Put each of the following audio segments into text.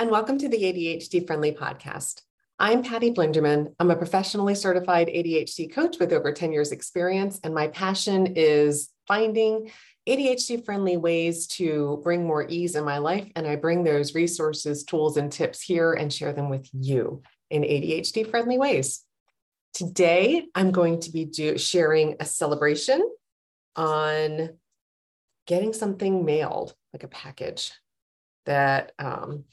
and welcome to the ADHD Friendly Podcast. I'm Patty Blinderman. I'm a professionally certified ADHD coach with over 10 years' experience, and my passion is finding ADHD friendly ways to bring more ease in my life. And I bring those resources, tools, and tips here and share them with you in ADHD friendly ways. Today, I'm going to be do, sharing a celebration on getting something mailed, like a package that um,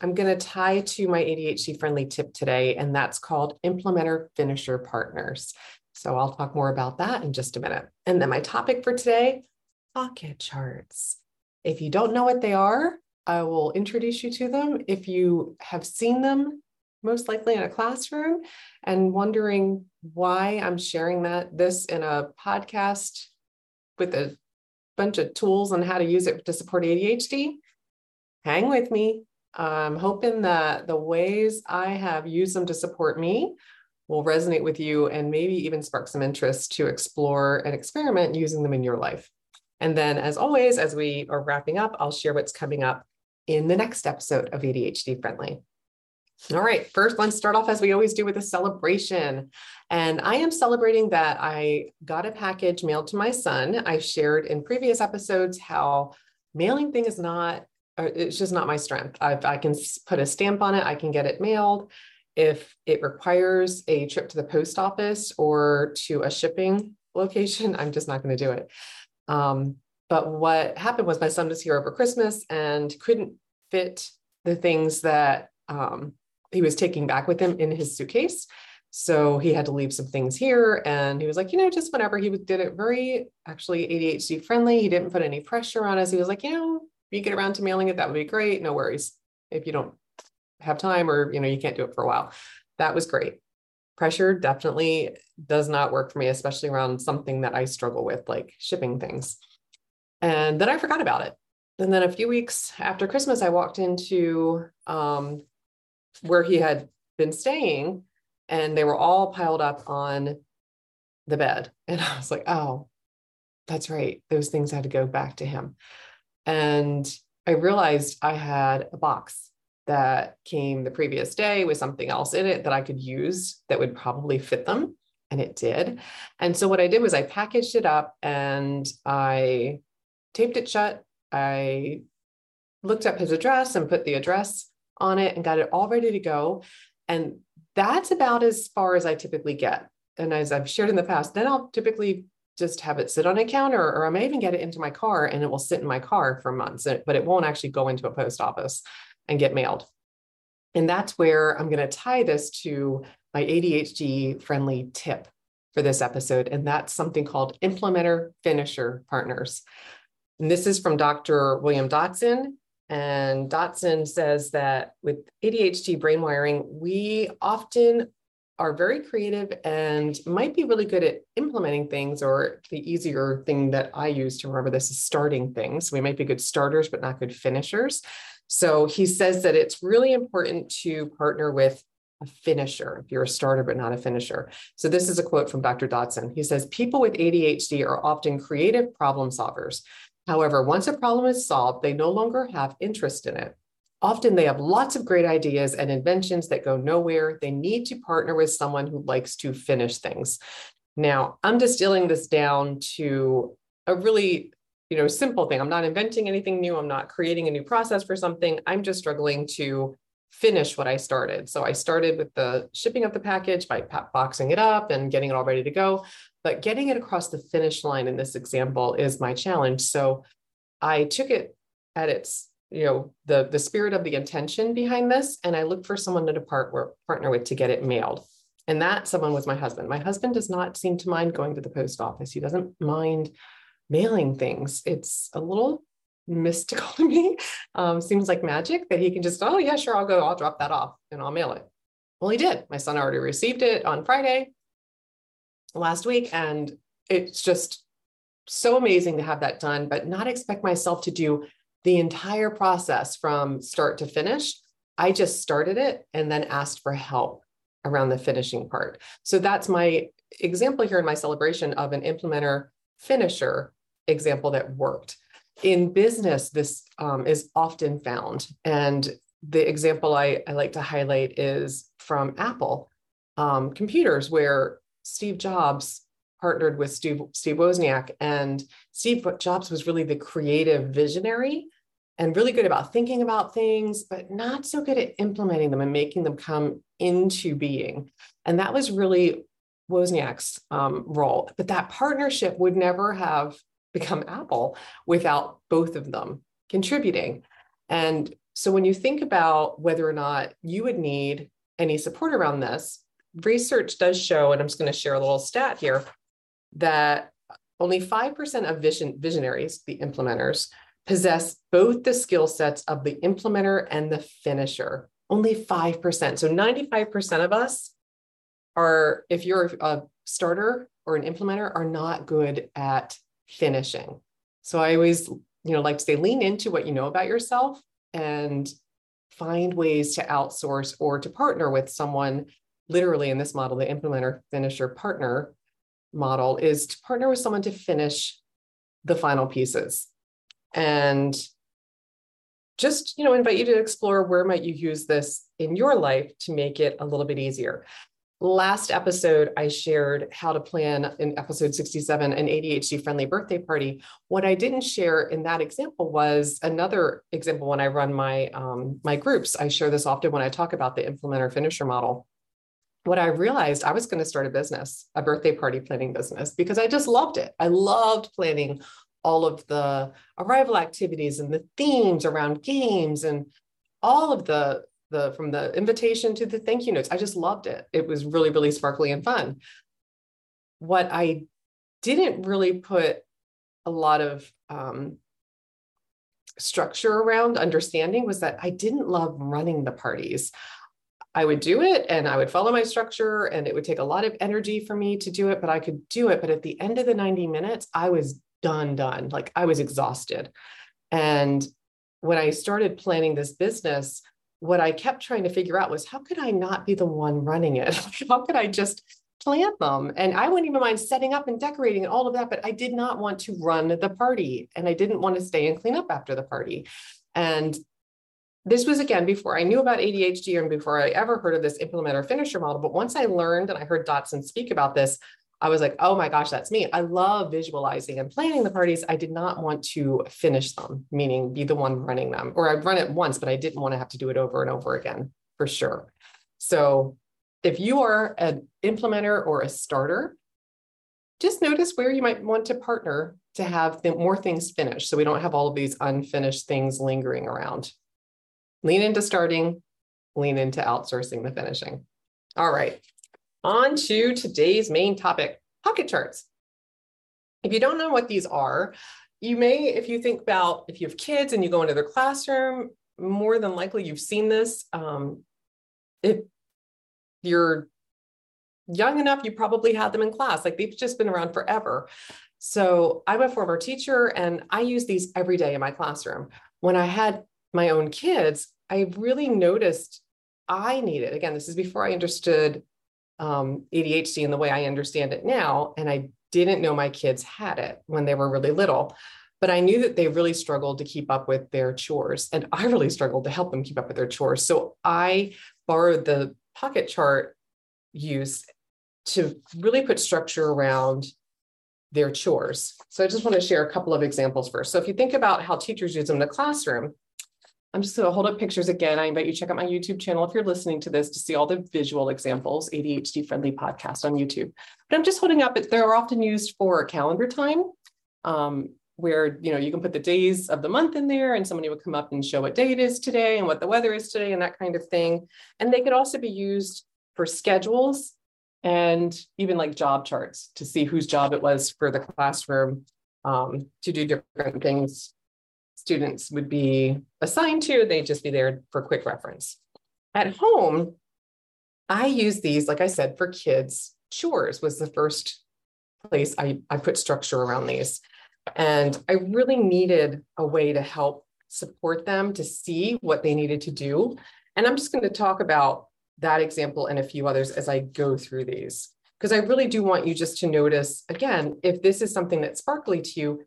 I'm going to tie to my ADHD friendly tip today, and that's called Implementer Finisher Partners. So I'll talk more about that in just a minute. And then my topic for today pocket charts. If you don't know what they are, I will introduce you to them. If you have seen them, most likely in a classroom, and wondering why I'm sharing that this in a podcast with a bunch of tools on how to use it to support ADHD, hang with me. I'm hoping that the ways I have used them to support me will resonate with you and maybe even spark some interest to explore and experiment using them in your life. And then, as always, as we are wrapping up, I'll share what's coming up in the next episode of ADHD Friendly. All right, first, let's start off as we always do with a celebration. And I am celebrating that I got a package mailed to my son. I shared in previous episodes how mailing thing is not it's just not my strength. I've, I can put a stamp on it, I can get it mailed. If it requires a trip to the post office or to a shipping location, I'm just not going to do it. Um, but what happened was my son was here over Christmas and couldn't fit the things that um, he was taking back with him in his suitcase. So he had to leave some things here. And he was like, you know, just whenever he did it very actually ADHD friendly, he didn't put any pressure on us. He was like, you know, you get around to mailing it, that would be great. No worries. If you don't have time or, you know, you can't do it for a while, that was great. Pressure definitely does not work for me, especially around something that I struggle with, like shipping things. And then I forgot about it. And then a few weeks after Christmas, I walked into um, where he had been staying, and they were all piled up on the bed. And I was like, oh, that's right. Those things had to go back to him. And I realized I had a box that came the previous day with something else in it that I could use that would probably fit them. And it did. And so what I did was I packaged it up and I taped it shut. I looked up his address and put the address on it and got it all ready to go. And that's about as far as I typically get. And as I've shared in the past, then I'll typically just have it sit on a counter or I may even get it into my car and it will sit in my car for months, but it won't actually go into a post office and get mailed. And that's where I'm going to tie this to my ADHD friendly tip for this episode. And that's something called implementer finisher partners. And this is from Dr. William Dodson. And Dodson says that with ADHD brain wiring, we often are very creative and might be really good at implementing things or the easier thing that i use to remember this is starting things. We might be good starters but not good finishers. So he says that it's really important to partner with a finisher if you're a starter but not a finisher. So this is a quote from dr dodson. He says people with adhd are often creative problem solvers. However once a problem is solved they no longer have interest in it Often they have lots of great ideas and inventions that go nowhere. They need to partner with someone who likes to finish things. Now, I'm distilling this down to a really you know simple thing. I'm not inventing anything new. I'm not creating a new process for something. I'm just struggling to finish what i started. So i started with the shipping of the package by boxing it up and getting it all ready to go. But getting it across the finish line in this example is my challenge. So i took it at its you know the the spirit of the intention behind this and i looked for someone to depart work, partner with to get it mailed. And that someone was my husband. My husband does not seem to mind going to the post office. He doesn't mind mailing things. It's a little mystical to me. Um, seems like magic that he can just oh yeah sure i'll go i'll drop that off and i'll mail it. Well he did. My son already received it on friday last week and it's just so amazing to have that done but not expect myself to do the entire process from start to finish. I just started it and then asked for help around the finishing part. So that's my example here in my celebration of an implementer finisher example that worked. In business, this um, is often found. And the example I, I like to highlight is from Apple um, computers, where Steve Jobs partnered with Steve, Steve Wozniak, and Steve Jobs was really the creative visionary and really good about thinking about things, but not so good at implementing them and making them come into being. And that was really Wozniak's um, role. But that partnership would never have become Apple without both of them contributing. And so when you think about whether or not you would need any support around this, research does show, and I'm just going to share a little stat here, that only 5% of vision, visionaries, the implementers, possess both the skill sets of the implementer and the finisher. Only 5%. So 95% of us are, if you're a starter or an implementer, are not good at finishing. So I always, you know, like to say lean into what you know about yourself and find ways to outsource or to partner with someone literally in this model the implementer finisher partner model is to partner with someone to finish the final pieces and just you know invite you to explore where might you use this in your life to make it a little bit easier. Last episode i shared how to plan in episode 67 an adhd friendly birthday party. What i didn't share in that example was another example when i run my um, my groups. I share this often when i talk about the implementer finisher model. What I realized I was going to start a business, a birthday party planning business, because I just loved it. I loved planning all of the arrival activities and the themes around games and all of the the from the invitation to the thank you notes. I just loved it. It was really really sparkly and fun. What I didn't really put a lot of um, structure around understanding was that I didn't love running the parties. I would do it and I would follow my structure and it would take a lot of energy for me to do it, but I could do it. But at the end of the 90 minutes, I was done, done. Like I was exhausted. And when I started planning this business, what I kept trying to figure out was how could I not be the one running it? how could I just plan them? And I wouldn't even mind setting up and decorating and all of that, but I did not want to run the party and I didn't want to stay and clean up after the party. And this was again before I knew about ADHD and before I ever heard of this implementer finisher model. But once I learned and I heard Dodson speak about this, I was like, oh my gosh, that's me. I love visualizing and planning the parties. I did not want to finish them, meaning be the one running them. Or I'd run it once, but I didn't want to have to do it over and over again for sure. So if you are an implementer or a starter, just notice where you might want to partner to have more things finished so we don't have all of these unfinished things lingering around lean into starting, lean into outsourcing the finishing. All right, on to today's main topic pocket charts. If you don't know what these are, you may, if you think about if you have kids and you go into their classroom, more than likely you've seen this. Um, if you're young enough, you probably had them in class, like they've just been around forever. So I'm a former teacher and I use these every day in my classroom. When I had my own kids, I really noticed I needed, again, this is before I understood um, ADHD in the way I understand it now. And I didn't know my kids had it when they were really little. But I knew that they really struggled to keep up with their chores. And I really struggled to help them keep up with their chores. So I borrowed the pocket chart use to really put structure around their chores. So I just want to share a couple of examples first. So if you think about how teachers use them in the classroom, I'm just going to hold up pictures again. I invite you to check out my YouTube channel if you're listening to this to see all the visual examples, ADHD friendly podcast on YouTube. But I'm just holding up, they're often used for calendar time. Um, where you know you can put the days of the month in there and somebody would come up and show what day it is today and what the weather is today and that kind of thing and they could also be used for schedules and even like job charts to see whose job it was for the classroom um, to do different things students would be assigned to, they'd just be there for quick reference. At home, I use these, like I said, for kids. Chores was the first place I, I put structure around these. And I really needed a way to help support them to see what they needed to do. And I'm just going to talk about that example and a few others as I go through these. Because I really do want you just to notice again, if this is something that's sparkly to you,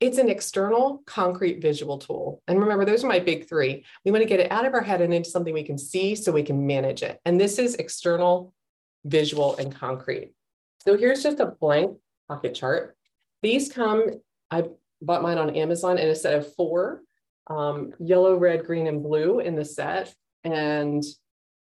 It's an external concrete visual tool. And remember, those are my big three. We want to get it out of our head and into something we can see so we can manage it. And this is external, visual, and concrete. So here's just a blank pocket chart. These come, I bought mine on Amazon in a set of four, um, yellow, red, green, and blue in the set. And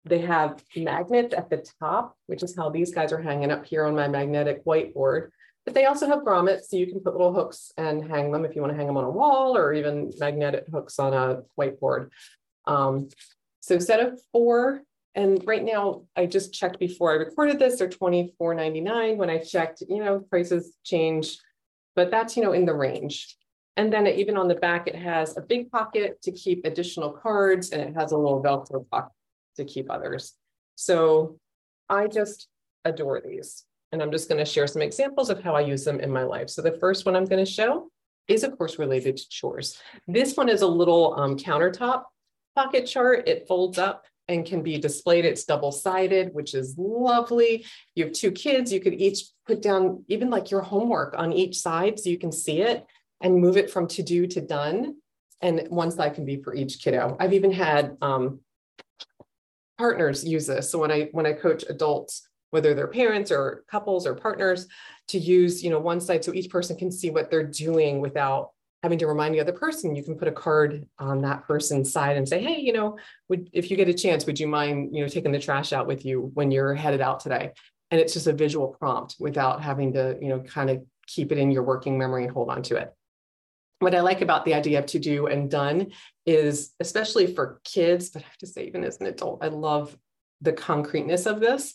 they have magnets at the top, which is how these guys are hanging up here on my magnetic whiteboard. But they also have grommets, so you can put little hooks and hang them if you want to hang them on a wall or even magnetic hooks on a whiteboard. Um, so set of four, and right now I just checked before I recorded this, they're $24.99. When I checked, you know, prices change, but that's, you know, in the range. And then even on the back, it has a big pocket to keep additional cards and it has a little Velcro pocket to keep others. So I just adore these. And I'm just going to share some examples of how I use them in my life. So the first one I'm going to show is of course related to chores. This one is a little um, countertop pocket chart. It folds up and can be displayed. It's double-sided, which is lovely. You have two kids, you could each put down even like your homework on each side so you can see it and move it from to do to done. And one side can be for each kiddo. I've even had um, partners use this. So when I when I coach adults, whether they're parents or couples or partners, to use you know one side so each person can see what they're doing without having to remind the other person. You can put a card on that person's side and say, hey, you know, would if you get a chance, would you mind you know taking the trash out with you when you're headed out today? And it's just a visual prompt without having to you know kind of keep it in your working memory and hold on to it what I like about the idea of to do and done is, especially for kids, but I have to say, even as an adult, I love the concreteness of this,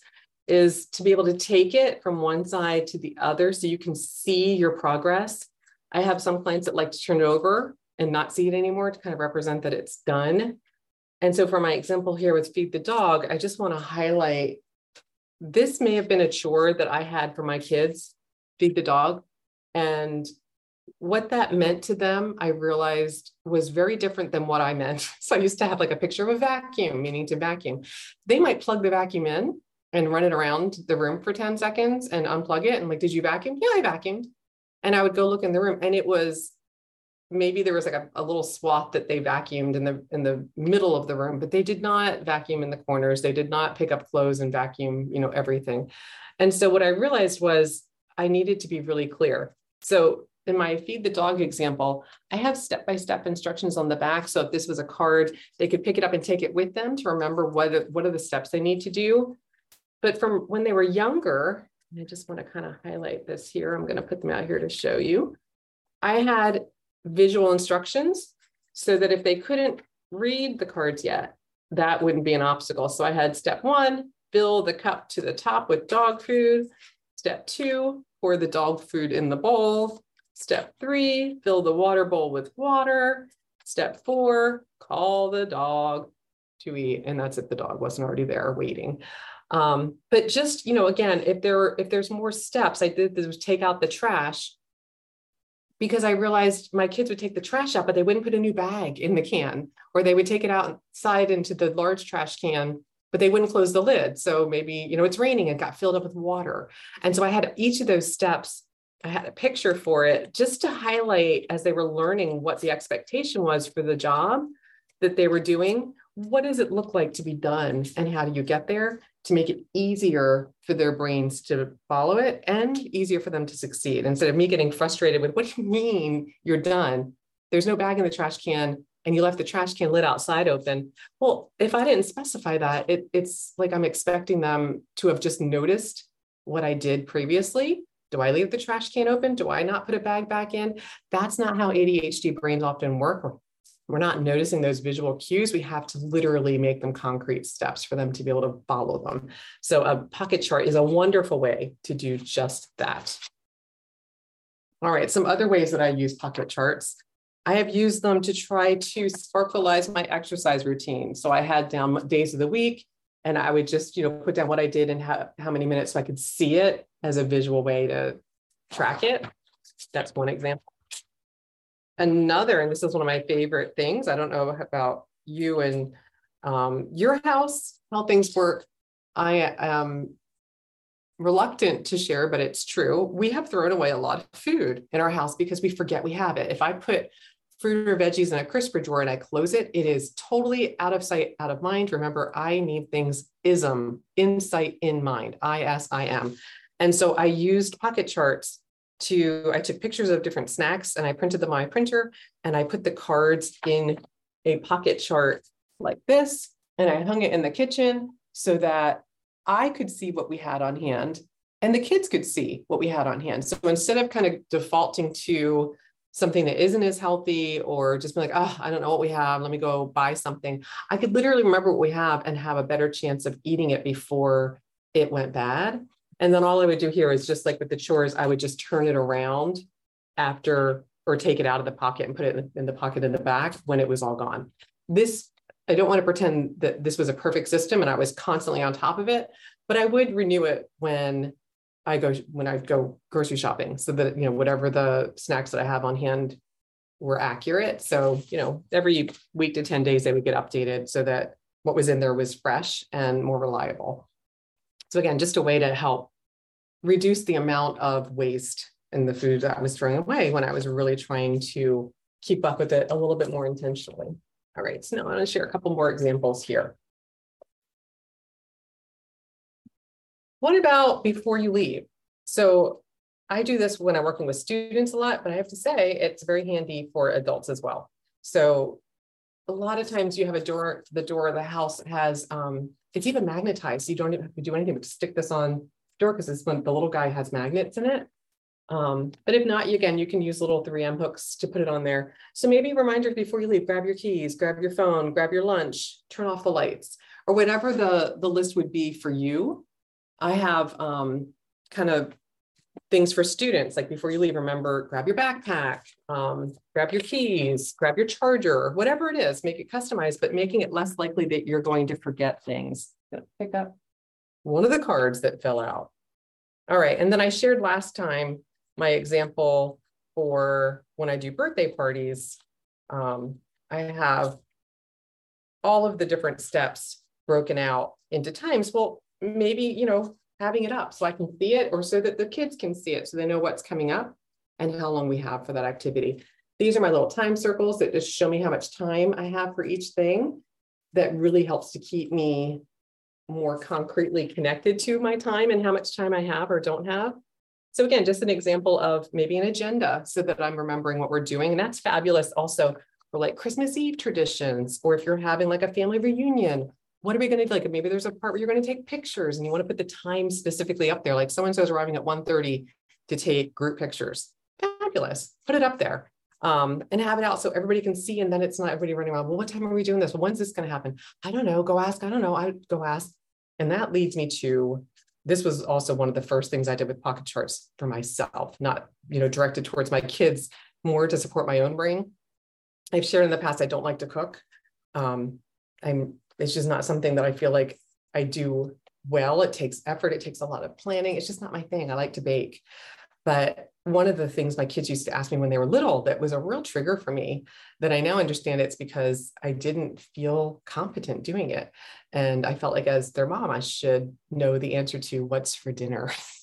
is to be able to take it from one side to the other so you can see your progress. I have some clients that like to turn it over and not see it anymore to kind of represent that it's done. And so for my example here with feed the dog, I just want to highlight this may have been a chore that I had for my kids, feed the dog. And what that meant to them, I realized was very different than what I meant. So I used to have like a picture of a vacuum, meaning to vacuum. They might plug the vacuum in and run it around the room for 10 seconds and unplug it. And like, did you vacuum? Yeah, I vacuumed. And I would go look in the room and it was maybe there was like a, a little swath that they vacuumed in the in the middle of the room, but they did not vacuum in the corners. They did not pick up clothes and vacuum, you know, everything. And so what I realized was I needed to be really clear. So in my feed the dog example, I have step-by-step instructions on the back. So if this was a card, they could pick it up and take it with them to remember what, what are the steps they need to do. But from when they were younger, and I just want to kind of highlight this here. I'm going to put them out here to show you. I had visual instructions so that if they couldn't read the cards yet, that wouldn't be an obstacle. So I had step one, fill the cup to the top with dog food. Step two, pour the dog food in the bowl. Step three, fill the water bowl with water. Step four, call the dog to eat. And that's if the dog wasn't already there waiting. Um, but just, you know, again, if there if there's more steps, I did this take out the trash because I realized my kids would take the trash out, but they wouldn't put a new bag in the can, or they would take it outside into the large trash can, but they wouldn't close the lid. So maybe, you know, it's raining and got filled up with water. And so I had each of those steps I had a picture for it just to highlight as they were learning what the expectation was for the job that they were doing. What does it look like to be done and how do you get there to make it easier for their brains to follow it and easier for them to succeed? Instead of me getting frustrated with, what do you mean you're done? There's no bag in the trash can and you left the trash can lid outside open. Well, if I didn't specify that, it, it's like I'm expecting them to have just noticed what I did previously do I leave the trash can open? Do I not put a bag back in? That's not how ADHD brains often work. We're not noticing those visual cues. We have to literally make them concrete steps for them to be able to follow them. So a pocket chart is a wonderful way to do just that. All right, some other ways that I use pocket charts. I have used them to try to sparkleize my exercise routine. So I had down days of the week, and I would just, you know, put down what I did and how, how many minutes so I could see it as a visual way to track it. That's one example. Another, and this is one of my favorite things, I don't know about you and um, your house, how things work. I am reluctant to share, but it's true. We have thrown away a lot of food in our house because we forget we have it. If I put fruit or veggies in a crisper drawer and I close it, it is totally out of sight, out of mind. Remember, I need things ism, insight in mind, I S I M. And so I used pocket charts to, I took pictures of different snacks and I printed them on my printer and I put the cards in a pocket chart like this. And I hung it in the kitchen so that I could see what we had on hand and the kids could see what we had on hand. So instead of kind of defaulting to something that isn't as healthy or just be like, oh, I don't know what we have. Let me go buy something. I could literally remember what we have and have a better chance of eating it before it went bad. And then all I would do here is just like with the chores, I would just turn it around after or take it out of the pocket and put it in the pocket in the back when it was all gone. This, I don't want to pretend that this was a perfect system and I was constantly on top of it, but I would renew it when I go when I go grocery shopping so that you know whatever the snacks that I have on hand were accurate. So, you know, every week to 10 days they would get updated so that what was in there was fresh and more reliable. So again, just a way to help reduce the amount of waste in the food that I was throwing away when I was really trying to keep up with it a little bit more intentionally. All right, so now I'm to share a couple more examples here. What about before you leave? So I do this when I'm working with students a lot, but I have to say it's very handy for adults as well. So a lot of times you have a door, the door of the house has, um, it's even magnetized. So you don't even have to do anything but stick this on door because this one, the little guy has magnets in it. Um, but if not, again, you can use little 3M hooks to put it on there. So maybe reminders before you leave, grab your keys, grab your phone, grab your lunch, turn off the lights, or whatever the, the list would be for you. I have um, kind of things for students, like before you leave, remember, grab your backpack, um, grab your keys, grab your charger, whatever it is, make it customized, but making it less likely that you're going to forget things. Pick up one of the cards that fell out. All right, and then I shared last time my example for when I do birthday parties. Um, I have all of the different steps broken out into times. Well, maybe, you know, having it up so I can see it or so that the kids can see it so they know what's coming up and how long we have for that activity. These are my little time circles that just show me how much time I have for each thing. That really helps to keep me more concretely connected to my time and how much time I have or don't have. So again, just an example of maybe an agenda so that I'm remembering what we're doing. And that's fabulous also for like Christmas Eve traditions, or if you're having like a family reunion what are we going to do? Like maybe there's a part where you're going to take pictures and you want to put the time specifically up there. Like so and so is arriving at 1:30 to take group pictures. Fabulous. Put it up there. Um, and have it out so everybody can see. And then it's not everybody running around. Well, what time are we doing this? When's this going to happen? I don't know. Go ask. I don't know. I go ask. And that leads me to this was also one of the first things I did with pocket charts for myself, not you know directed towards my kids, more to support my own brain. I've shared in the past I don't like to cook. Um, I'm it's just not something that I feel like I do well. It takes effort, it takes a lot of planning. It's just not my thing. I like to bake. But one of the things my kids used to ask me when they were little that was a real trigger for me that I now understand it's because I didn't feel competent doing it. And I felt like as their mom, I should know the answer to what's for dinner.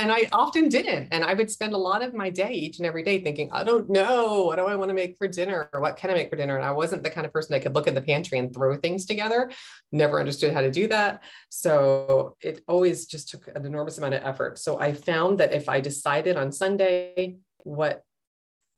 and I often didn't. And I would spend a lot of my day, each and every day, thinking, I don't know, what do I want to make for dinner? Or what can I make for dinner? And I wasn't the kind of person that could look in the pantry and throw things together. Never understood how to do that. So it always just took an enormous amount of effort. So I found that if I decided on Sunday what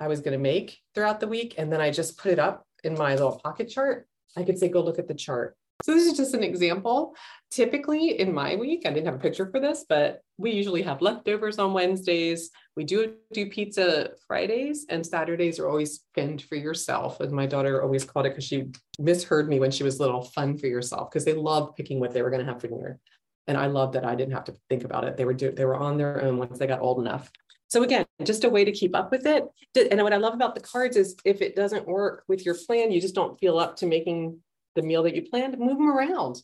I was going to make throughout the week, and then I just put it up in my little pocket chart, I could say, go look at the chart. So this is just an example. Typically in my week, I didn't have a picture for this, but we usually have leftovers on Wednesdays. We do do pizza Fridays and Saturdays are always fend for yourself, as my daughter always called it because she misheard me when she was little, fun for yourself, because they love picking what they were going to have for dinner. And I love that I didn't have to think about it. They were do, they were on their own once they got old enough. So again, just a way to keep up with it. And what I love about the cards is if it doesn't work with your plan, you just don't feel up to making the meal that you planned, move them around.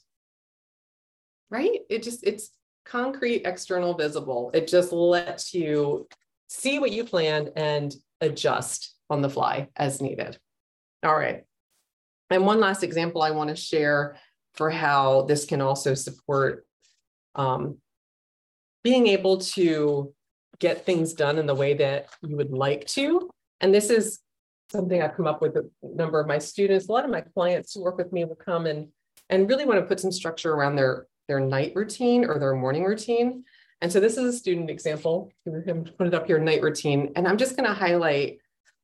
Right? It just, it's concrete, external, visible. It just lets you see what you planned and adjust on the fly as needed. All right. And one last example I want to share for how this can also support um, being able to get things done in the way that you would like to. And this is something I've come up with a number of my students. A lot of my clients who work with me will come and and really want to put some structure around their their night routine or their morning routine. And so this is a student example. I'm put it up here, night routine. And I'm just going to highlight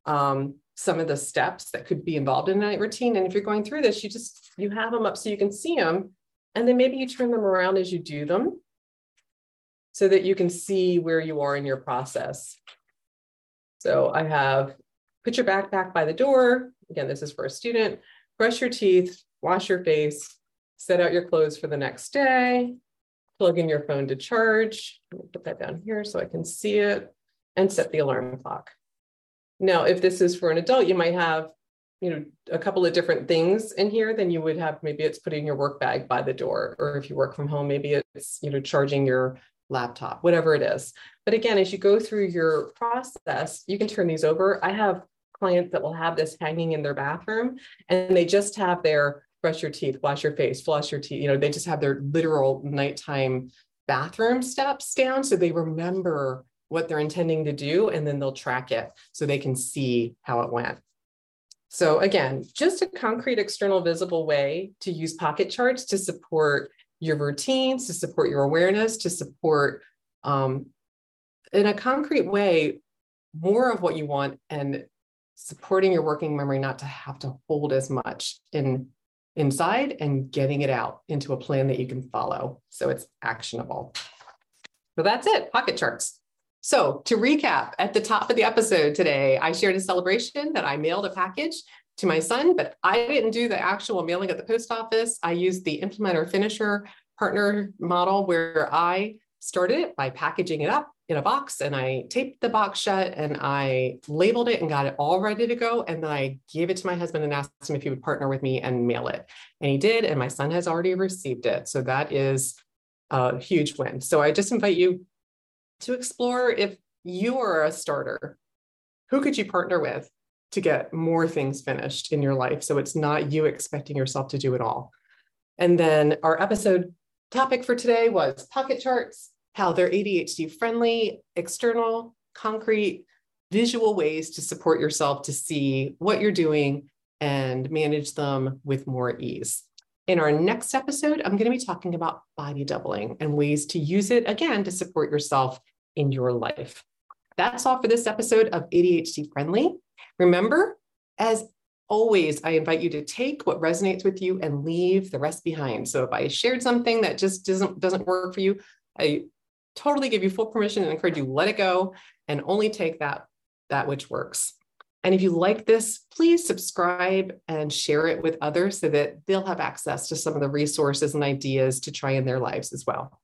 um, some of the steps that could be involved in a night routine. And if you're going through this, you just, you have them up so you can see them. And then maybe you turn them around as you do them so that you can see where you are in your process. So I have put your backpack by the door. Again, this is for a student. Brush your teeth, wash your face, set out your clothes for the next day, plug in your phone to charge. Put that down here so I can see it and set the alarm clock. Now, if this is for an adult, you might have, you know, a couple of different things in here. Then you would have maybe it's putting your work bag by the door, or if you work from home, maybe it's you know charging your laptop, whatever it is. But again, as you go through your process, you can turn these over. I have clients that will have this hanging in their bathroom, and they just have their brush your teeth, wash your face, flush your teeth. You know, they just have their literal nighttime bathroom steps down so they remember what they're intending to do and then they'll track it so they can see how it went. So again, just a concrete external visible way to use pocket charts to support your routines, to support your awareness, to support um, in a concrete way more of what you want and supporting your working memory not to have to hold as much in inside and getting it out into a plan that you can follow. So it's actionable. So that's it, pocket charts. So to recap, at the top of the episode today, I shared a celebration that I mailed a package to my son, but I didn't do the actual mailing at the post office. I used the implementer finisher partner model where I started it by packaging it up in a box and I taped the box shut and I labeled it and got it all ready to go. And then I gave it to my husband and asked him if he would partner with me and mail it. And he did. And my son has already received it. So that is a huge win. So I just invite you to explore if you are a starter, who could you partner with to get more things finished in your life? So it's not you expecting yourself to do it all. And then our episode topic for today was pocket charts how they're ADHD friendly, external, concrete, visual ways to support yourself to see what you're doing and manage them with more ease. In our next episode, I'm going to be talking about body doubling and ways to use it again to support yourself in your life. That's all for this episode of ADHD Friendly. Remember, as always, I invite you to take what resonates with you and leave the rest behind. So if I shared something that just doesn't doesn't work for you, I totally give you full permission and encourage you let it go and only take that that which works. And if you like this, please subscribe and share it with others so that they'll have access to some of the resources and ideas to try in their lives as well.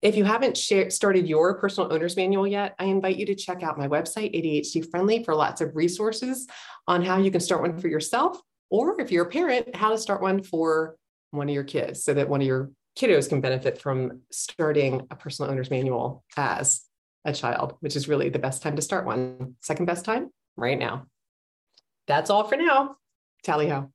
If you haven't started your personal owner's manual yet, I invite you to check out my website, ADHD Friendly, for lots of resources on how you can start one for yourself, or if you're a parent, how to start one for one of your kids so that one of your kiddos can benefit from starting a personal owner's manual as a child, which is really the best time to start one. Second best time, right now. That's all for now. Tally ho.